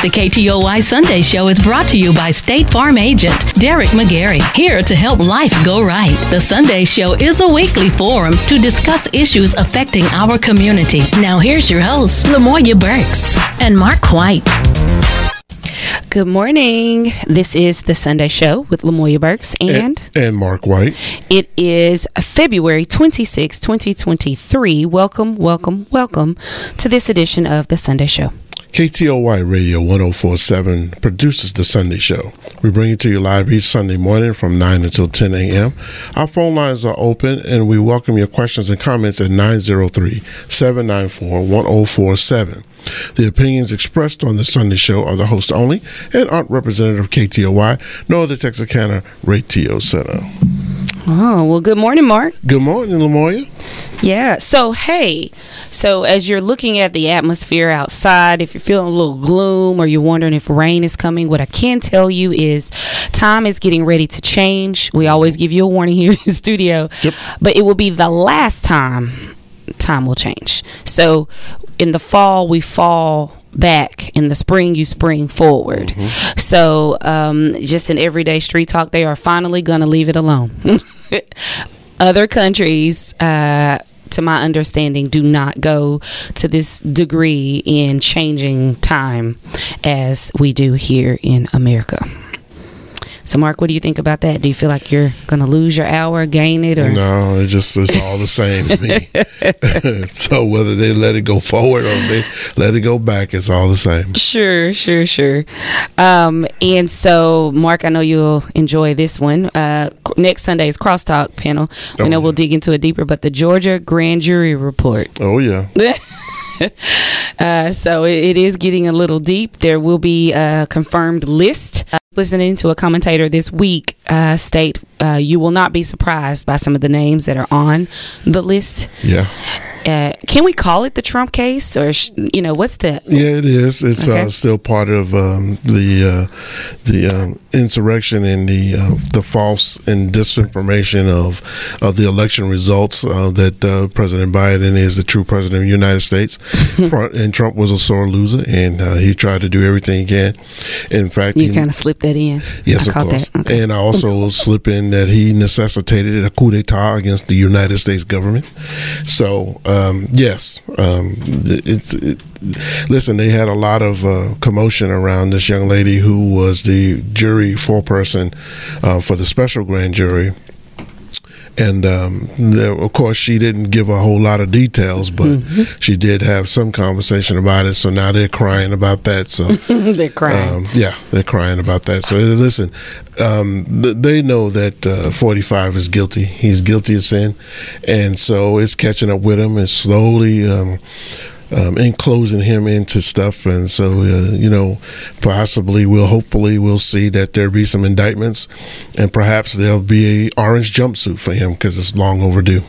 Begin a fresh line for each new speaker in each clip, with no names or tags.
The KTOY Sunday Show is brought to you by State Farm agent Derek McGarry, here to help life go right. The Sunday Show is a weekly forum to discuss issues affecting our community. Now, here's your hosts, Lamoya Burks and Mark White.
Good morning. This is the Sunday Show with Lamoya Burks and,
and, and Mark White.
It is February 26, 2023. Welcome, welcome, welcome to this edition of the Sunday Show.
KTOY Radio 1047 produces The Sunday Show. We bring it to you live each Sunday morning from 9 until 10 a.m. Our phone lines are open and we welcome your questions and comments at 903 794 1047. The opinions expressed on The Sunday Show are the host only and aren't representative of KTOY nor the Texarkana Radio Center.
Oh, well, good morning, Mark.
Good morning, Lamoya.
Yeah. So, hey, so as you're looking at the atmosphere outside, if you're feeling a little gloom or you're wondering if rain is coming, what I can tell you is time is getting ready to change. We always give you a warning here in the studio,
Yep.
but it will be the last time time will change. So, in the fall, we fall back in the spring you spring forward. So um, just in everyday street talk they are finally gonna leave it alone. Other countries uh, to my understanding do not go to this degree in changing time as we do here in america so mark what do you think about that do you feel like you're gonna lose your hour gain it or
No, it just it's all the same to me. so whether they let it go forward or they let it go back, it's all the same.
Sure, sure, sure. Um, and so, Mark, I know you'll enjoy this one. Uh, next Sunday's crosstalk panel. We
Oh,
know
yeah.
we'll dig into it deeper, but the Georgia grand jury report.
Oh yeah.
Uh, so it is getting a little deep. There will be a confirmed list. Listening to a commentator this week uh, state uh, you will not be surprised by some of the names that are on the list.
Yeah.
Uh, can we call it the Trump case, or sh- you know, what's the
Yeah, it is. It's
Okay.
uh, still part of um, the uh, the um, insurrection and the uh, the false and disinformation of of the election results uh, that uh, President Biden is the true president of the United States, and Trump was a sore loser, and uh, he tried to do everything he can. In fact,
you kind of slipped that in?
Yes,
I
of course.
that. Okay.
And I also slip in that he necessitated a coup d'état against the United States government. So, um, yes, um, it's. It, listen, they had a lot of uh, commotion around this young lady who was the jury foreperson uh, for the special grand jury. And um, of course, she didn't give a whole lot of details, but
Mm-hmm.
she did have some conversation about it. So now they're crying about that. So
They're crying.
um, yeah, they're crying about that. So uh, listen, um, th- they know that uh, 45 is guilty. He's guilty of sin, and so it's catching up with him and slowly. Um, enclosing him into stuff, and so uh, you know, possibly we'll hopefully we'll see that there be some indictments, and perhaps there'll be a orange jumpsuit for him because it's long overdue.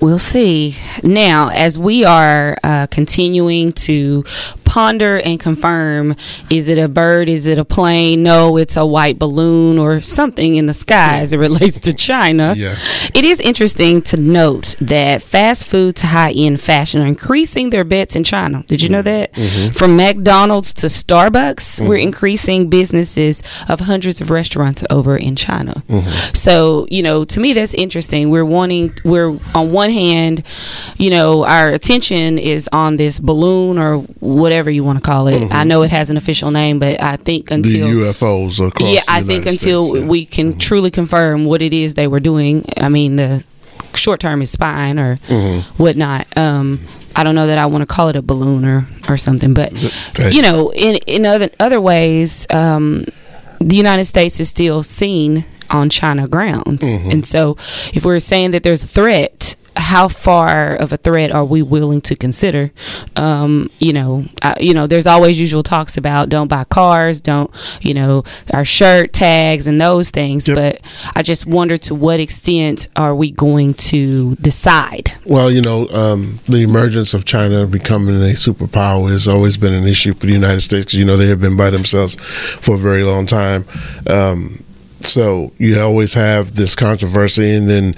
We'll see. Now, as we are uh, continuing to ponder and confirm is it a bird? Is it a plane? No, it's a white balloon or something in the sky as it relates to China.
Yeah.
It is interesting to note that fast food to high end fashion are increasing their bets in China. Did you know that? Mm-hmm. From McDonald's to Starbucks, mm-hmm. we're increasing businesses of hundreds of restaurants over in China. Mm-hmm. So, you know, to me, that's interesting. We're wanting, we're on one hand, you know, our attention is on this balloon or whatever you want to call it. I know it has an official name, but I think
The
until
UFOs across.
yeah,
the
I think
United
until
States, yeah.
we can truly confirm what it is they were doing. I mean, the short term is spying or
Mm-hmm.
whatnot. Um, I don't know that I want to call it a balloon or, or something, but you know, in in other other ways, um, the United States is still seen on China grounds,
Mm-hmm.
and so if we're saying that there's a threat. How far of a threat are we willing to consider? Um, you know, uh, you know. There's always usual talks about don't buy cars, don't you know our shirt tags and those things.
Yep.
But I just wonder to what extent are we going to decide?
Well, you know, um, the emergence of China becoming a superpower has always been an issue for the United States because you know they have been by themselves for a very long time. Um, so you always have this controversy, and then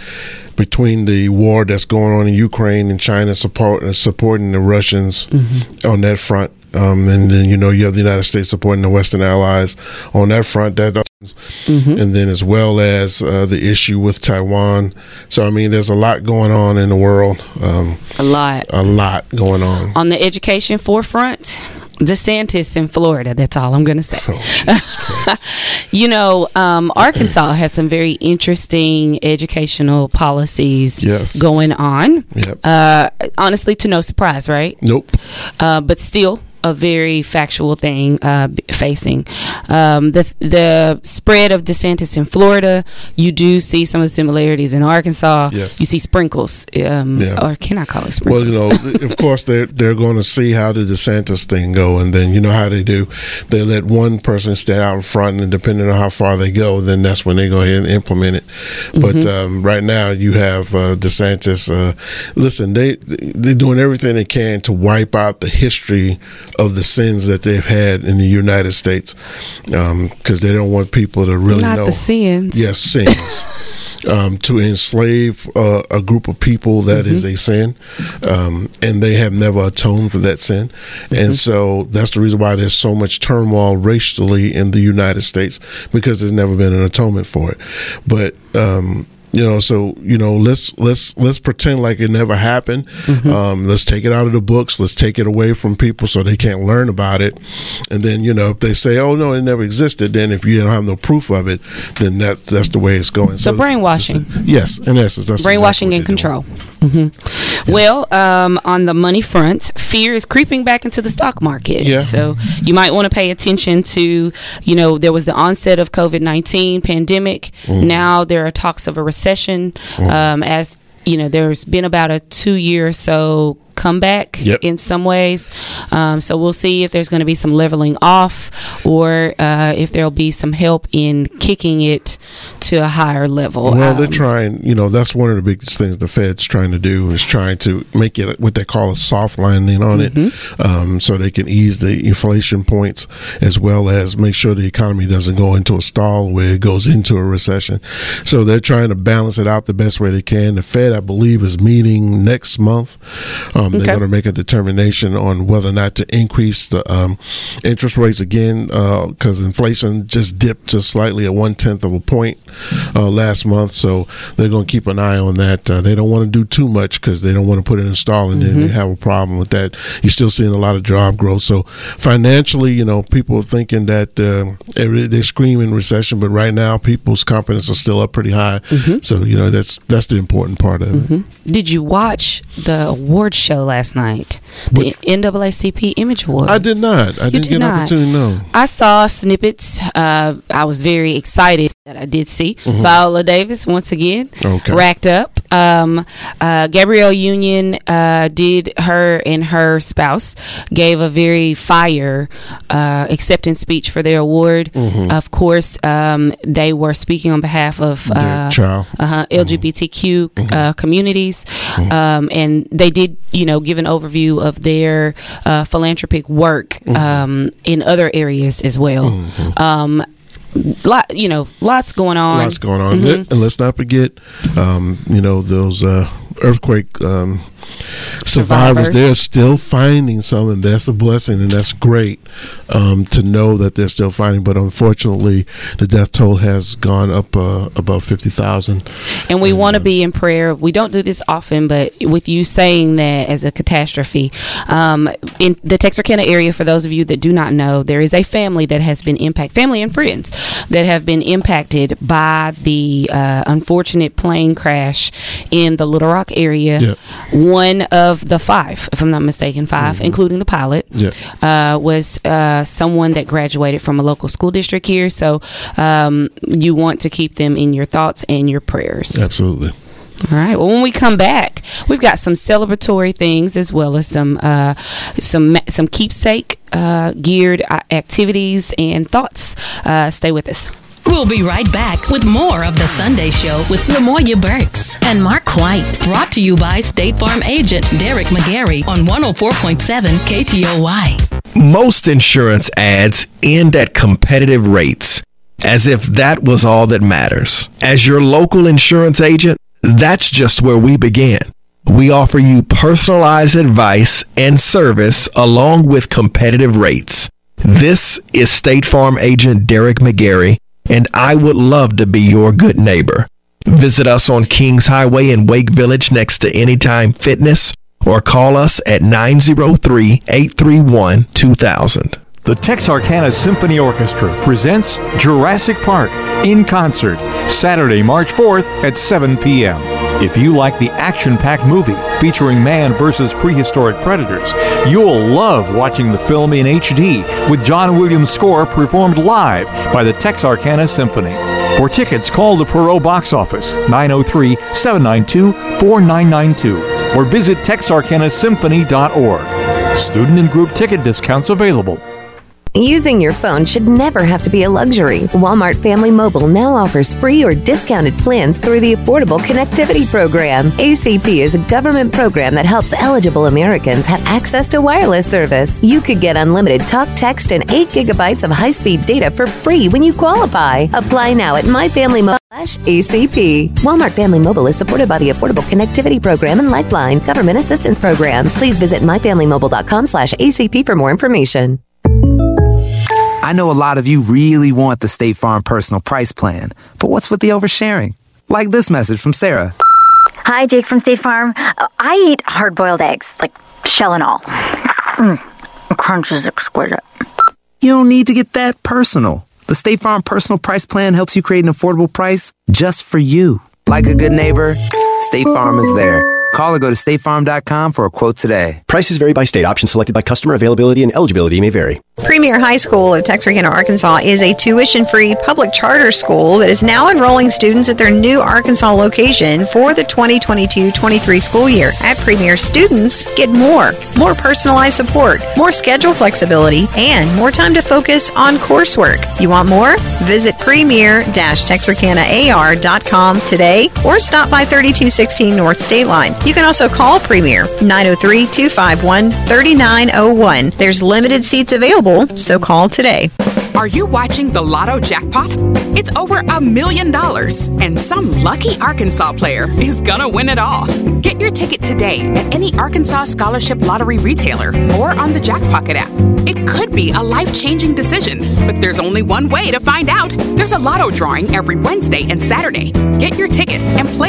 between the war that's going on in Ukraine and China support, uh, supporting the Russians mm-hmm. on that front. Um, and then you know you have the United States supporting the Western allies on that front. That mm-hmm. and then as well as uh, the issue with Taiwan. So I mean, there's a lot going on in the world. Um,
a lot,
a lot going on
on the education forefront. DeSantis in Florida. That's all I'm going to say. Oh, you know, um, Arkansas has some very interesting educational policies
yes.
going on.
Yep.
Uh, honestly, to no surprise, right?
Nope.
Uh, but still, a very factual thing uh, facing um, the the spread of DeSantis in Florida. You do see some of the similarities in Arkansas.
Yes.
you see sprinkles, um, yeah. or can I call it sprinkles?
Well, you know, of course they're they're going to see how the DeSantis thing go, and then you know how they do. They let one person stand out in front, and depending on how far they go, then that's when they go ahead and implement it. But mm-hmm. um, right now, you have uh, DeSantis. Uh, listen, they they're doing everything they can to wipe out the history of the sins that they've had in the United States because um, they don't want people to really
Not
know
the sins.
Yes, sins. Um, to enslave uh, a group of people that mm-hmm. is a sin, um, and they have never atoned for that sin, mm-hmm. and so that's the reason why there's so much turmoil racially in the United States because there's never been an atonement for it. But um, you know so you know let's let's let's pretend like it never happened mm-hmm. um, let's take it out of the books let's take it away from people so they can't learn about it and then you know if they say oh no it never existed then if you don't have no proof of it then that that's the way it's going
so, so brainwashing
yes in essence that's
brainwashing exactly and control mm-hmm. yeah. well um, on the money front fear is creeping back into the stock market
yeah.
so you might want to pay attention to you know there was the onset of covid-19 pandemic mm. now there are talks of a recession recession. Mm. Um, as you know, there's been about a two year or so comeback
yep.
in some ways. Um, so we'll see if there's going to be some leveling off or uh, if there'll be some help in kicking it to a higher level.
Well, um, they're trying, you know, that's one of the biggest things the Fed's trying to do is trying to make it what they call a soft landing on mm-hmm. it um, so they can ease the inflation points as well as make sure the economy doesn't go into a stall where it goes into a recession. So they're trying to balance it out the best way they can. The Fed, I believe, is meeting next month. Um, okay. They're going to make a determination on whether or not to increase the um, interest rates again because uh, inflation just dipped just slightly at one tenth of a point uh, last month. So they're going to keep an eye on that. Uh, they don't want to do too much because they don't want to put it in stall and mm-hmm. then they have a problem with that. You're still seeing a lot of job growth. So financially, you know, people are thinking that uh, they're screaming recession, but right now people's confidence is still up pretty high. Mm-hmm. So you know that's that's the important part of mm-hmm.
it. Did you watch the award show? Show last night, the NAACP Image Awards.
I did not. I didn't did get not. an opportunity. No,
I saw snippets. Uh, I was very excited that I did see mm-hmm. Viola Davis once again
okay.
racked up. Um, uh, Gabrielle Union uh, did her and her spouse gave a very fire uh, acceptance speech for their award. Mm-hmm. Of course, um, they were speaking on behalf of uh, uh-huh, LGBTQ mm-hmm. Uh, communities, mm-hmm. um, and they did, you know, give an overview of their uh, philanthropic work mm-hmm. um, in other areas as well. Mm-hmm. Um, lot you know lots going on
lots going on mm-hmm. and let's not forget um, you know those uh, earthquake um, survivors, survivors, they're still finding some, and that's a blessing, and that's great um, to know that they're still finding. But unfortunately, the death toll has gone up uh, above fifty thousand.
And we want to uh, be in prayer. We don't do this often, but with you saying that as a catastrophe, um, in the Texarkana area, for those of you that do not know, there is a family that has been impacted, family and friends that have been impacted by the uh, unfortunate plane crash in the Little Rock area.
Yep.
One of the five, if I'm not mistaken, 5 mm-hmm. including the pilot,
yep.
uh, was uh, someone that graduated from a local school district here. So um, you want to keep them in your thoughts and your prayers.
Absolutely.
All right. Well, when we come back, we've got some celebratory things as well as some uh, some some keepsake uh, geared uh, activities and thoughts. Uh, stay with us.
We'll be right back with more of The Sunday Show with Lamoya Burks and Mark White. Brought to you by State Farm agent Derek McGarry on 104.7 KTOY.
Most insurance ads end at competitive rates, as if that was all that matters. As your local insurance agent, that's just where we began. We offer you personalized advice and service along with competitive rates. This is State Farm agent Derek McGarry, and I would love to be your good neighbor. Visit us on Kings Highway in Wake Village next to Anytime Fitness or call us at 903 831 2000.
The Texarkana Symphony Orchestra presents Jurassic Park in concert Saturday, March 4th at 7 p.m. If you like the action packed movie featuring man versus prehistoric predators, you'll love watching the film in HD with John Williams' score performed live by the Texarkana Symphony. For tickets, call the Perot box office 903 792 4992 or visit texarkanasymphony.org. Student and group ticket discounts available.
Using your phone should never have to be a luxury. Walmart Family Mobile now offers free or discounted plans through the Affordable Connectivity Program. ACP is a government program that helps eligible Americans have access to wireless service. You could get unlimited talk, text, and 8 gigabytes of high speed data for free when you qualify. Apply now at myfamilymobile. ACP. Walmart Family Mobile is supported by the Affordable Connectivity Program and Lifeline Government Assistance Programs. Please visit myfamilymobile.com slash ACP for more information.
I know a lot of you really want the State Farm personal price plan, but what's with the oversharing? Like this message from Sarah.
Hi, Jake from State Farm. Uh, I eat hard boiled eggs, like shell and all. Mm, crunch is exquisite.
You don't need to get that personal. The State Farm personal price plan helps you create an affordable price just for you. Like a good neighbor, State Farm is there. Call or go to statefarm.com for a quote today.
Prices vary by state. Options selected by customer. Availability and eligibility may vary.
Premier High School of Texarkana, Arkansas is a tuition-free public charter school that is now enrolling students at their new Arkansas location for the 2022-23 school year. At Premier, students get more, more personalized support, more schedule flexibility, and more time to focus on coursework. You want more? Visit premier-texarkanaar.com today or stop by 3216 North State Line. You can also call Premier 903-251-3901. There's limited seats available, so call today.
Are you watching the Lotto jackpot? It's over a million dollars, and some lucky Arkansas player is gonna win it all. Get your ticket today at any Arkansas Scholarship Lottery retailer or on the Jackpocket app. It could be a life changing decision, but there's only one way to find out. There's a lotto drawing every Wednesday and Saturday. Get your ticket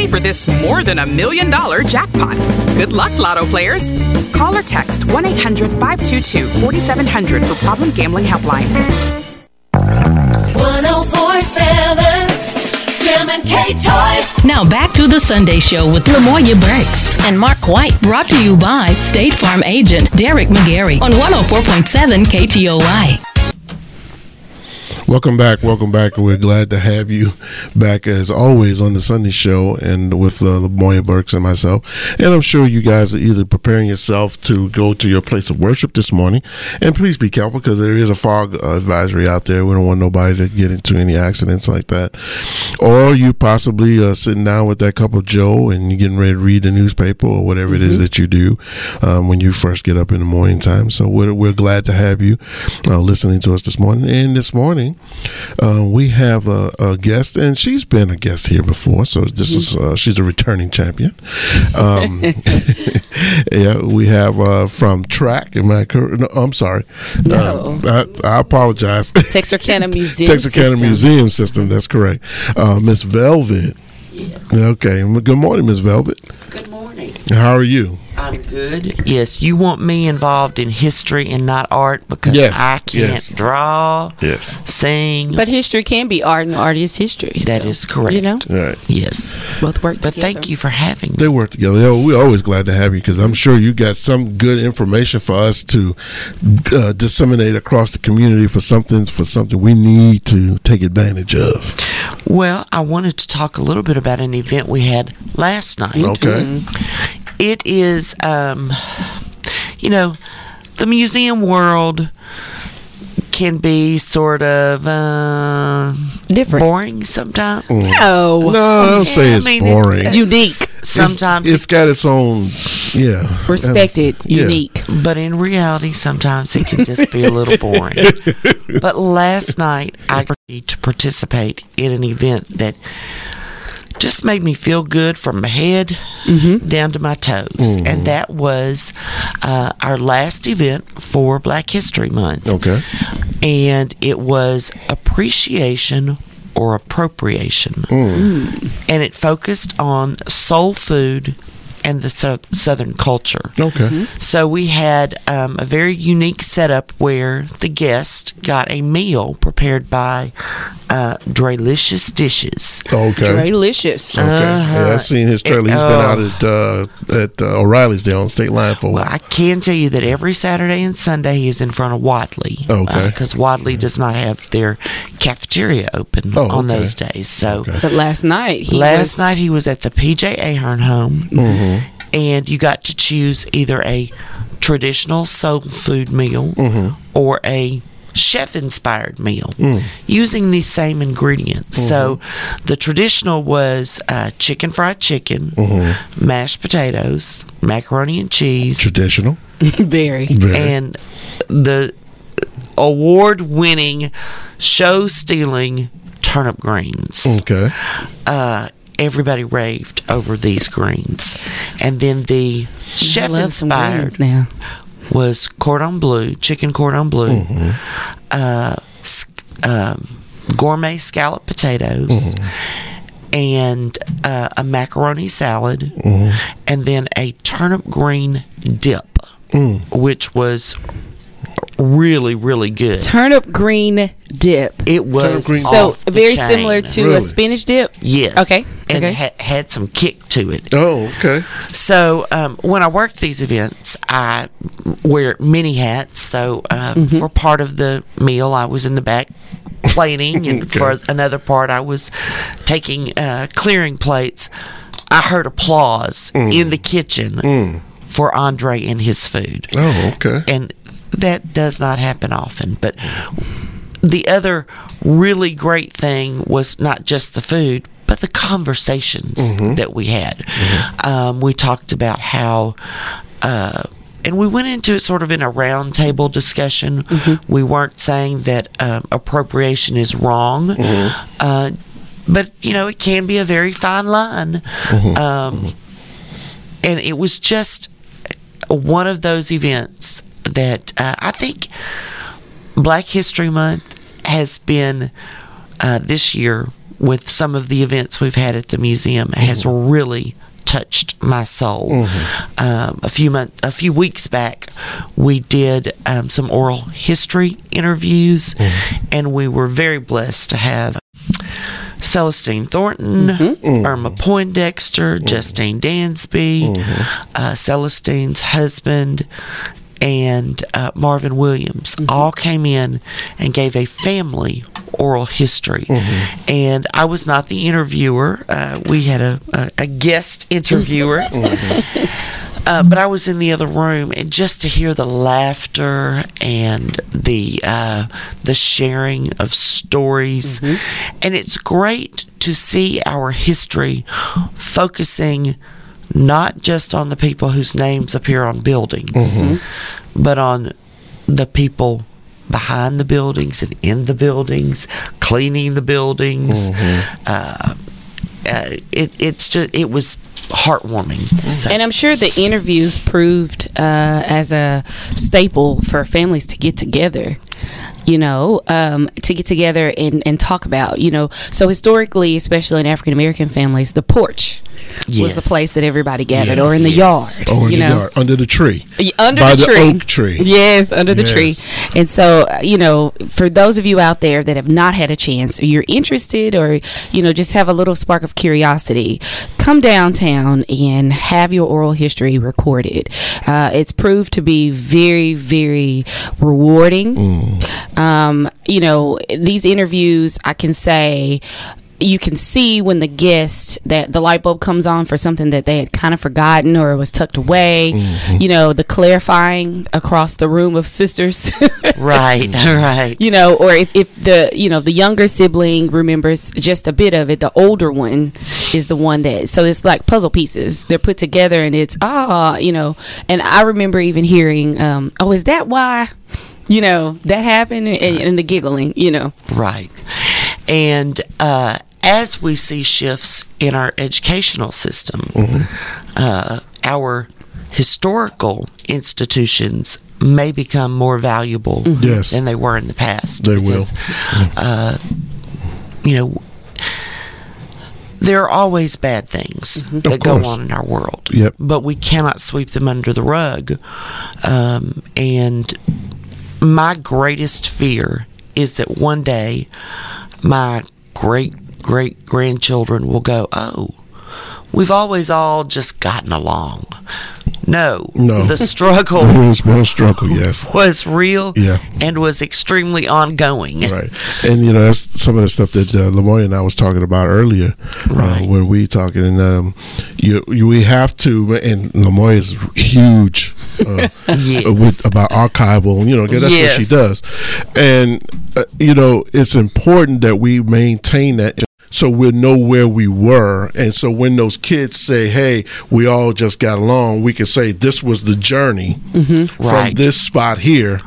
play for this more than a million dollar jackpot. Good luck, Lotto players. Call or text 1 800 522 4700 for Problem Gambling Helpline.
1047 Jim and KTOY.
Now back to the Sunday Show with Lamoya Burks and Mark White, brought to you by State Farm agent Derek McGarry on 104.7 KTOY.
Welcome back. Welcome back. We're glad to have you back as always on the Sunday show and with uh, Lamoya Burks and myself. And I'm sure you guys are either preparing yourself to go to your place of worship this morning. And please be careful because there is a fog uh, advisory out there. We don't want nobody to get into any accidents like that. Or you possibly uh, sitting down with that cup of Joe and you're getting ready to read the newspaper or whatever mm-hmm. it is that you do um, when you first get up in the morning time. So we're, we're glad to have you uh, listening to us this morning. And this morning, uh, we have a, a, guest, and she's been a guest here before, so this is uh, she's a returning champion. Um, yeah, we have uh, from track. Am I correct? No, I'm sorry.
No,
uh, I, I, apologize.
Texarkana Museum.
Texarkana
System.
Museum System. That's correct. Uh, Miss Velvet.
Yes.
Okay. Good morning, Miss Velvet.
Good morning.
How are you?
I'm good. Yes, you want me involved in history and not art because
yes.
I can't
yes.
draw,
yes,
sing.
But history can be art, and art is history.
That
so,
is correct.
You know,
right?
Yes,
both work.
But
together.
thank you for having me.
They work together. Yeah, we're always glad to have you because I'm sure you got some good information for us to uh, disseminate across the community for something for something we need to take advantage of.
Well, I wanted to talk a little bit about an event we had last night.
Okay.
Mm-hmm. It is, um, you know, the museum world can be sort of uh,
different,
boring sometimes.
Mm.
No,
no, don't say
yeah,
it's
I mean,
boring.
It's, unique. Sometimes
it's, it's got its own, yeah,
respected,
yeah.
unique.
But in reality, sometimes it can just be a little boring. but last night, I agreed to participate in an event that just made me feel good from my head down to my toes. And that was uh, our last event for Black History Month.
Okay.
And it was appreciation or appropriation.
Mm.
And it focused on soul food and the sou- Southern culture.
Okay.
Mm-hmm.
Mhm.
So we had um, a very unique setup where the guest got a meal prepared by uh, Drelicious Dishes.
Okay.
Delicious.
Okay. Yeah, I've seen his trailer. He's been out at uh, at uh, O'Reilly's there on State Line for a
Well,
while.
I can tell you that every Saturday and Sunday he is in front of Wadley.
Okay.
Because Wadley does not have their cafeteria open
Oh,
on
okay.
those days. So
But last night he
last
was,
night he was at the PJ Ahern home,
Mm-hmm.
And you got to choose either a traditional soul food meal
Mm-hmm.
or a chef inspired meal
Mm.
using these same ingredients. So
Mm-hmm.
the traditional was uh, chicken fried chicken,
Mm-hmm.
mashed potatoes, macaroni and cheese,
Traditional.
very.
Very.
and the award winning show stealing turnip greens
okay.
uh, everybody raved over these greens. And then the chef
love
inspired
greens now.
was cordon bleu, chicken cordon bleu, uh, um, gourmet scallop potatoes, and uh, a macaroni salad, and then a turnip green dip, which was really, really good.
Turnip green dip.
It was
green
So
off the
very
chain.
similar to
Really?
a spinach dip.
Yes.
Okay,
And
okay.
ha- had some kick to it.
Oh, okay.
So um, when I work these events, I wear many hats. So uh,
Mm-hmm.
for part of the meal, I was in the back plating, and
Okay.
for another part, I was taking uh, clearing plates. I heard applause
Mm.
in the kitchen for Andre and his food
Oh, okay.
and that does not happen often. But the other really great thing was not just the food, but the conversations
Mm-hmm.
that we had. Um, we talked about how. Uh, and we went into it sort of in a roundtable discussion. We weren't saying that um, appropriation is wrong, uh, but you know it can be a very fine line. Um, and it was just one of those events that uh, I think Black History Month has been uh, this year with some of the events we've had at the museum has mm-hmm. really touched my soul. Mm-hmm. Um, a few month, a few weeks back, we did um, some oral history interviews, mm-hmm. and we were very blessed to have Celestine Thornton, Irma Poindexter, Justine Dansby, uh, Celestine's husband, and uh, Marvin Williams all came in and gave a family oral history. And I was not the interviewer, uh, we had a, a, a guest interviewer. Uh, but I was in the other room, and just to hear the laughter and the uh, the sharing of stories, and it's great to see our history focusing not just on the people whose names appear on buildings, but on the people behind the buildings and in the buildings, cleaning the buildings. Uh, uh, it, it's just it was heartwarming. So-
And I'm sure the interviews proved uh, as a staple for families to get together. You know, um, to get together and, and talk about, you know, so historically, especially in African American families, the porch was
Yes.
the place that everybody gathered,
Yes.
or in the
Yes.
yard,
Or in
you
the
know,
yard, under the tree.
Under
By
the
the oak tree.
Yes, under the tree. And so, uh, you know, for those of you out there that have not had a chance, or you're interested, or you know, just have a little spark of curiosity, come downtown and have your oral history recorded. Uh, it's proved to be very, very rewarding. Um, you know, these interviews, I can say you can see when the guest that the light bulb comes on for something that they had kind of forgotten or was tucked away you know the clarifying across the room of sisters.
Right, right.
you know or if, if the you know the younger sibling remembers just a bit of it the older one is the one that so it's like puzzle pieces. They're put together and it's ah you know. And i remember even hearing um oh is that why you know that happened and, and the giggling you know
Right. And uh, as we see shifts in our educational system, uh, our historical institutions may become more valuable
Yes.
than they were in the past.
They will.
Uh, you know, there are always bad things that go on in our world.
Yep.
But we cannot sweep them under the rug. Um, and my greatest fear is that one day my great great grandchildren will go, Oh, we've always all just gotten along. No.
No.
The struggle
it's been a struggle, yes.
was real
Yeah.
and was extremely ongoing.
Right, and you know that's some of the stuff that uh, Lamoya and I was talking about earlier uh, when we talking. And um, you, you we have to, and Lamoya is huge uh,
Yes.
with about archival. You know, that's what she does, and uh, you know it's important that we maintain that. So we'll know where we were, and so when those kids say, "Hey, we all just got along," we can say this was the journey
Mhm.
from
Right.
this spot here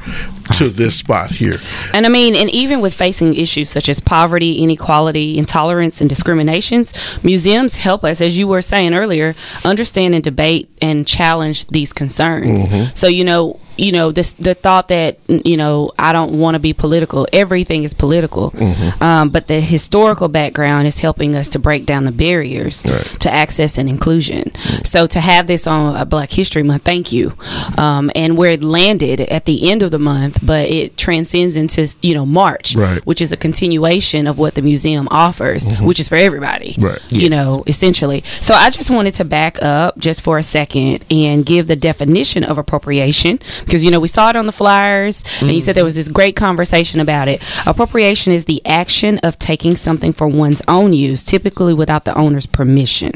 to this spot here.
And I mean, and even with facing issues such as poverty, inequality, intolerance, and discriminations, museums help us, as you were saying earlier, understand and debate and challenge these concerns.
Mhm.
So you know, you know, this the thought that you know I don't want to be political. Everything is political,
Mhm.
um, but the historical background is helping us to break down the barriers to access and inclusion. So to have this on a Black History Month, thank you. Um, and where it landed at the end of the month, but it transcends into you know March,
Right.
which is a continuation of what the museum offers,
Mhm.
which is for everybody,
Right.
You know, essentially. So I just wanted to back up just for a second and give the definition of appropriation because you know we saw it on the flyers and you said there was this great conversation about it. Appropriation is the action of taking something for one's own use, typically without the owner's permission.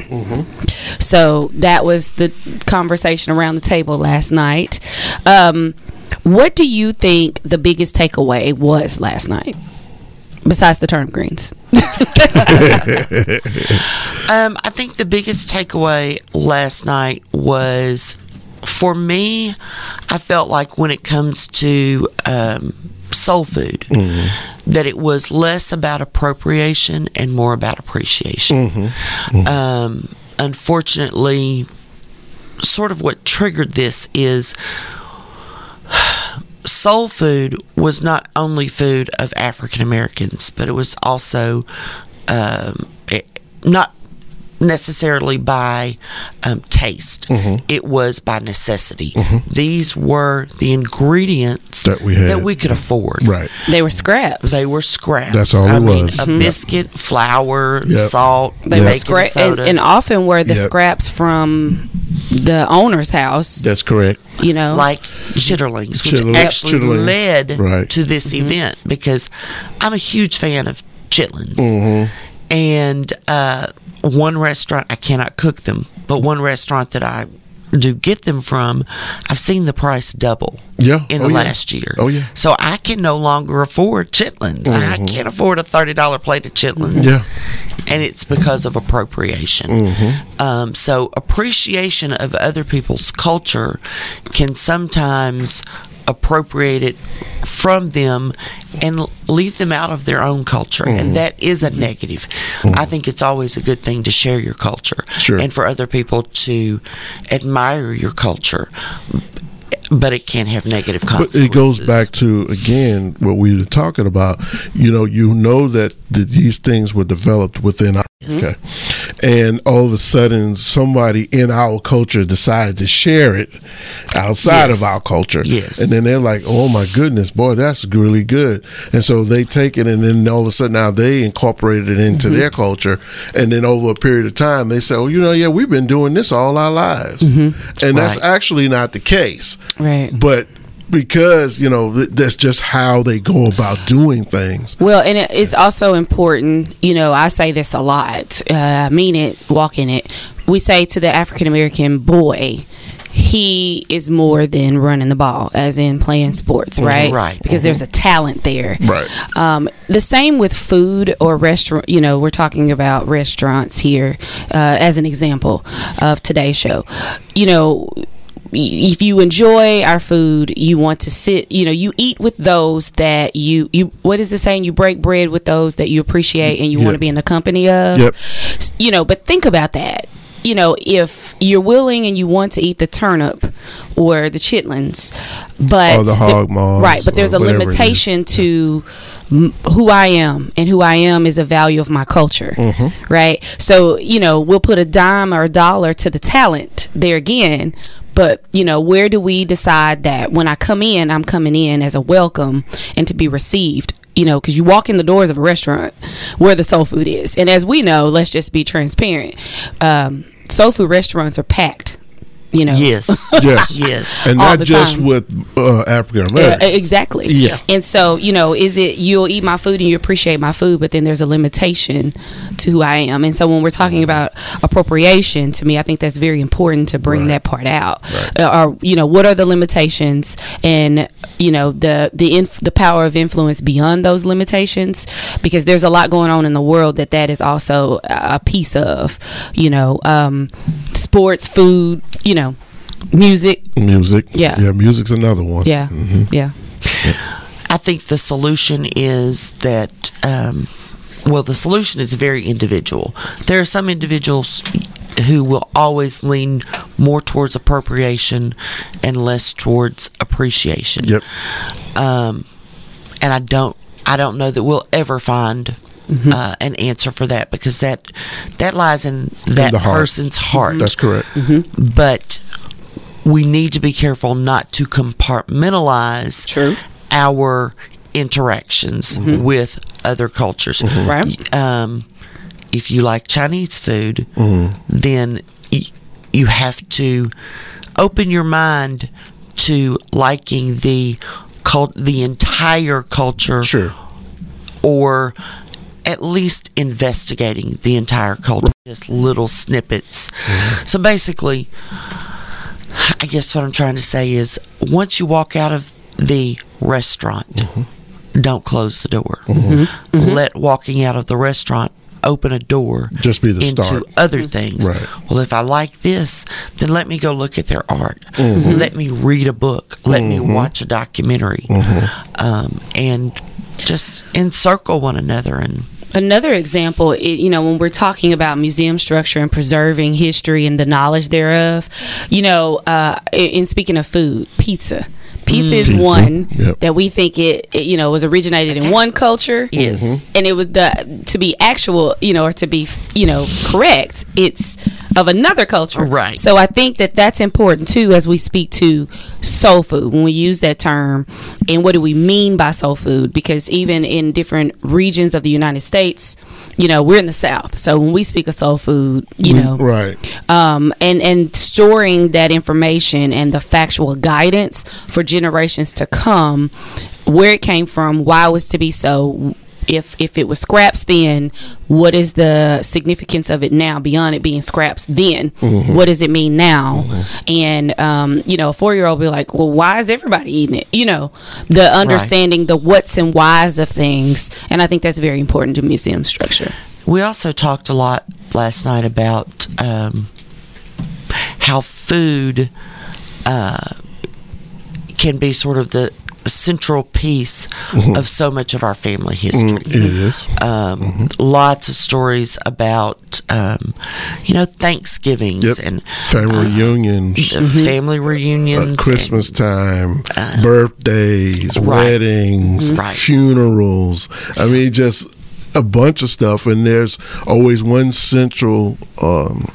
So that was the conversation around the table last night. Um, what do you think the biggest takeaway was last night? Besides the turnip greens,
Um, I think the biggest takeaway last night was for me, I felt like when it comes to um, soul food, that it was less about appropriation and more about appreciation. Um, unfortunately, sort of what triggered this is soul food was not only food of African Americans, but it was also um, it, not necessarily by um, taste.
Mm-hmm.
It was by necessity. These were the ingredients
That we had.
that we could afford.
Right.
they were scraps.
They were scraps.
That's all
I
it
mean,
was.
a
Mhm.
biscuit, flour,
Yep.
salt,
They were
baking
scra- and,
soda.
and often were the
Yep.
scraps from the owner's house.
That's correct.
You know,
like chitterlings, which
Chitterling-
actually
chitterlings.
led
Right.
to this event because I'm a huge fan of chitlins.
Mm-hmm.
And uh, one restaurant, I cannot cook them, but one restaurant that I do get them from, I've seen the price double
Yeah.
in
Oh,
the
yeah.
last year.
Oh, yeah.
So I can no longer afford chitlins. I
Mhm.
can't afford a $30 plate of chitlins.
Yeah.
And it's because of appropriation.
Mm-hmm.
Um, so appreciation of other people's culture can sometimes appropriate it from them and leave them out of their own culture,
Mhm.
and that is a negative. I think it's always a good thing to share your culture
Sure.
and for other people to admire your culture, but it can have negative consequences.
But it goes back to again what we were talking about. You know, you know that th- these things were developed within our okay, and all of a sudden somebody in our culture decided to share it outside
Yes.
of our culture.
Yes.
and then they're like, "Oh my goodness, boy, that's really good." And so they take it, and then all of a sudden now they incorporated it into
Mm-hmm.
their culture, and then over a period of time they say, "Oh, you know, yeah, we've been doing this all our lives," and that's
Mm-hmm. Right.
actually not the case
right?
but because you know th- that's just how they go about doing things
Well, and it, it's also important, you know, I say this a lot, uh, I mean it, walk in it. We say to the African American boy, he is more than running the ball, as in playing sports,
Mhm.
right?
Right.
Because
Mhm.
there's a talent there.
Right.
Um, the same with food or restaurant. You know, we're talking about restaurants here uh, as an example of today's show. You know, if you enjoy our food, you want to sit, you know, you eat with those that you you what is the saying? You break bread with those that you appreciate and you want to be in the company of.
Yep.
You know, but think about that. You know, if you're willing and you want to eat the turnip or the chitlins, but
Or the hog maws
right? But there's a
whatever it is.
limitation to m- who I am, and who I am is a value of my culture,
Mm-hmm.
right? So you know, we'll put a dime or a dollar to the talent there again. But you know, where do we decide that when I come in, I'm coming in as a welcome and to be received? You know, because you walk in the doors of a restaurant where the soul food is, and as we know, let's just be transparent. Um, soul food restaurants are packed. You know,
Yes.
Yes.
Yes.
And not just
time.
with uh, African
Yeah, exactly.
Yeah.
And so, you know, is it you'll eat my food and you appreciate my food, but then there's a limitation to who I am. And so when we're talking about appropriation, to me, I think that's very important to bring that part out. Uh, or you know, what are the limitations and you know the the inf- the power of influence beyond those limitations? Because there's a lot going on in the world that that is also a piece of. You know, um, sports, food, you know, music.
Music.
Yeah.
Yeah, music's another one.
Yeah,
Mhm.
yeah.
I think the solution is that, um, well, the solution is very individual. There are some individuals who will always lean more towards appropriation and less towards appreciation.
Yep.
Um, and I don't, I don't know that we'll ever find. Uh, an answer for that because that that lies in that
the heart.
person's heart.
That's correct.
But we need to be careful not to compartmentalize our interactions
Mm-hmm.
with other cultures.
Right.
Um, if you like Chinese food,
Mm-hmm.
then y- you have to open your mind to liking the cult, the entire culture,
Sure.
or at least investigating the entire culture, just little snippets. So basically, I guess what I'm trying to say is once you walk out of the restaurant, don't close the door. Let walking out of the restaurant open a door
Just be the
into
start.
other things.
Right.
Well, if I like this, then let me go look at their art.
Mhm.
Let me read a book. Let me
Mhm.
watch a documentary. Um, and just encircle one another and
Another example, you know, when we're talking about museum structure and preserving history and the knowledge thereof, you know, uh, in speaking of food, pizza. Pizza is
Pizza,
one
yep.
that we think it, it, you know, was originated in one culture.
Yes. Mhm.
And it was the, to be actual, you know, or to be, you know, correct, it's of another culture.
Right.
So I think that that's important too as we speak to soul food when we use that term and what do we mean by soul food because even in different regions of the United States, you know, we're in the South. So when we speak of soul food, you
We-
know,
Right.
um, and and storing that information and the factual guidance for generations to come, where it came from, why it was to be so. If if it was scraps then, what is the significance of it now beyond it being scraps then?
Mhm.
What does it mean now? And um, you know, a four year old be like, well, why is everybody eating it? You know, the understanding the what's and whys of things, and I think that's very important to museum structure.
We also talked a lot last night about um, how food uh, can be sort of the central piece
Mhm.
of so much of our family history.
Mm, it is.
Um, Lots of stories about, um, you know, Thanksgivings
Yep.
and
Family reunions.
uh, family reunions,
uh, Christmas time,
Uh,
birthdays,
right.
weddings,
Right.
funerals. I mean, just a bunch of stuff, and there's always one central um,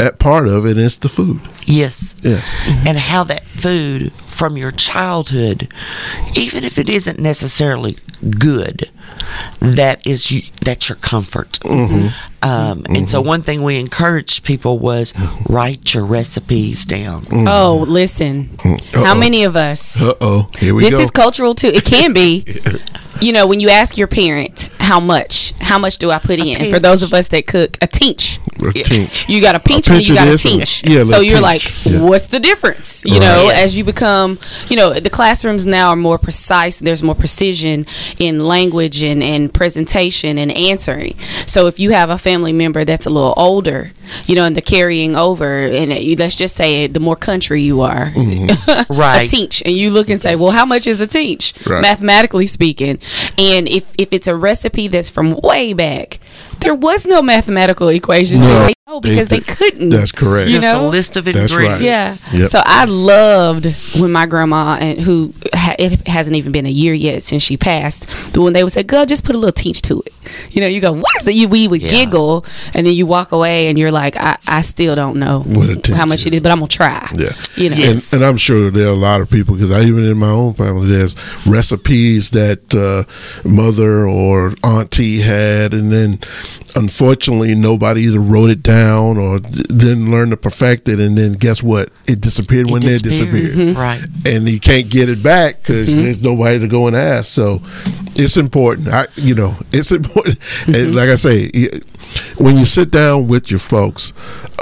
at part of it, and it's the food.
Yes.
Yeah.
And how that food from your childhood, even if it isn't necessarily good, that is you, that's your comfort.
Mhm.
Um, And so one thing we encouraged people was write your recipes down.
Oh, listen.
Uh-oh.
How many of us?
Uh oh, here we
this
go.
is cultural too. It can be. you know, when you ask your parent, how much? How much do I put in? For those of us that cook, a tinch.
A tinch.
You got a pinch
A
and you got a
this and- yeah,
so
little
you're
tinch.
like,
Yeah.
what's the difference? You
Right.
know,
Yes.
as you become, you know, the classrooms now are more precise. There's more precision in language and, and presentation and answering. So if you have a family member that's a little older, you know, and the carrying over, and it, let's just say the more country you are,
Mm-hmm.
Right.
teach, and you look and say, well, how much is a teach?
Right.
Mathematically speaking, and if if it's a recipe that's from way back, there was no mathematical equation.
No.
They know because they,
They-
couldn't.
That's correct.
You
Just a
know?
list of
That's right.
ingredients.
Yeah.
Yep.
So I loved when my grandma, and who ha- it hasn't even been a year yet since she passed, but when they would say, "Girl, just put a little teach to it," you know, you go, "What is it?" You we would
Yeah.
giggle, and then you walk away, and you're like, "I, I still don't know
What
how much it
is.
is, but I'm gonna try."
Yeah.
You know.
And, and I'm sure there are a lot of people because I even in my own family there's recipes that uh, mother or auntie had, and then unfortunately nobody either wrote it down or d- didn't learn to perfect it, and then guess what? It disappeared
It
when they
disappeared.
disappeared.
Mm-hmm.
Right.
And you can't get it back because there's nobody to go and ask. So it's important. I, you know, it's important. And like I say, when you sit down with your folks,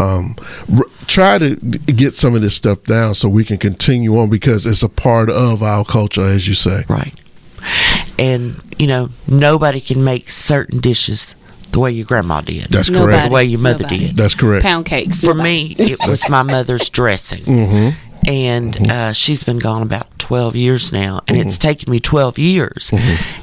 um, r- try to get some of this stuff down so we can continue on because it's a part of our culture, as you say.
Right. And, you know, nobody can make certain dishes the way your grandma did.
That's
Nobody.
correct.
the way your mother
Nobody.
did.
That's correct.
Pound cakes
For
Nobody.
me, it was my mother's dressing.
Mm-hmm.
And uh, she's been gone about 12 years now. And
Mm-hmm.
it's taken me 12 years.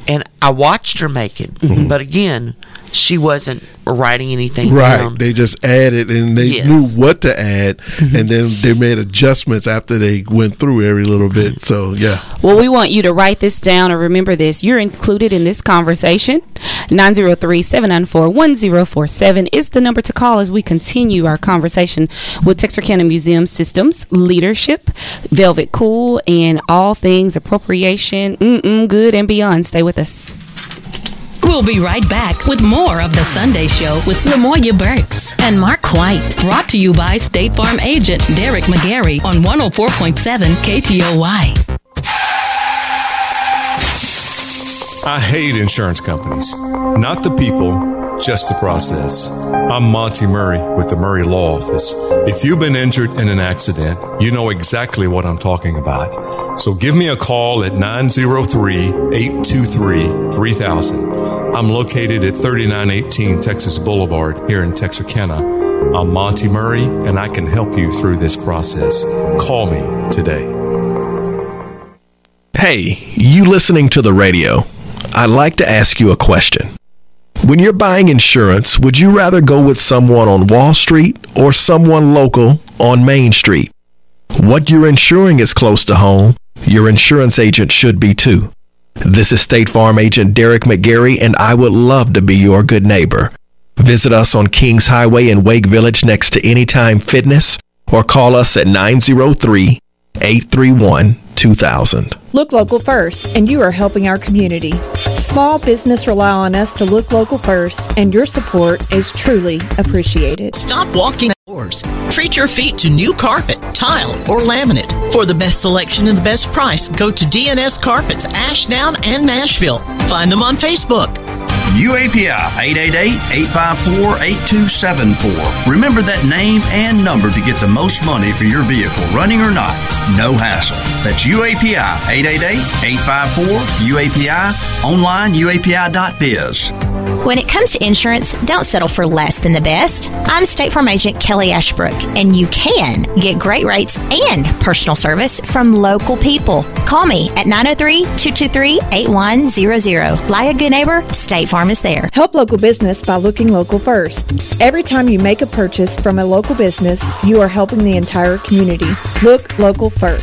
And I watched her make it.
Mm-hmm.
But again, she wasn't writing anything
Right.
down.
They just added and they
Yes.
knew what to add mm-hmm. and then they made adjustments after they went through every little bit. So, yeah.
Well, we want you to write this down or remember this. You're included in this conversation. 903 794 1047 is the number to call as we continue our conversation with Texarkana Museum Systems leadership, Velvet Cool, and all things appropriation, mm-mm, good, and beyond. Stay with us.
We'll be right back with more of The Sunday Show with Lamoya Burks and Mark White. Brought to you by State Farm agent Derek McGarry on 104.7 KTOY.
I hate insurance companies. Not the people, just the process. I'm Monty Murray with the Murray Law Office. If you've been injured in an accident, you know exactly what I'm talking about. So give me a call at 903-823-3000. I'm located at 3918 Texas Boulevard here in Texarkana. I'm Monty Murray and I can help you through this process. Call me today.
Hey, you listening to the radio? I'd like to ask you a question. When you're buying insurance, would you rather go with someone on Wall Street or someone local on Main Street? What you're insuring is close to home. Your insurance agent should be too. This is State Farm agent Derek McGarry, and I would love to be your good neighbor. Visit us on Kings Highway in Wake Village next to Anytime Fitness or call us at 903 831 2000.
Look local first, and you are helping our community. Small business rely on us to look local first, and your support is truly appreciated.
Stop walking doors. Treat your feet to new carpet, tile, or laminate. For the best selection and the best price, go to DNS Carpets, Ashdown and Nashville. Find them on Facebook.
UAPI 888-854-8274. Remember that name and number to get the most money for your vehicle, running or not. No hassle. That's UAPI 888-854-UAPI. Online, uapi.biz.
When it comes to insurance, don't settle for less than the best. I'm State Farm Agent Kelly Ashbrook, and you can get great rates and personal service from local people. Call me at 903 223 8100. Like a good neighbor, State Farm is there.
Help local business by looking local first. Every time you make a purchase from a local business, you are helping the entire community. Look local first.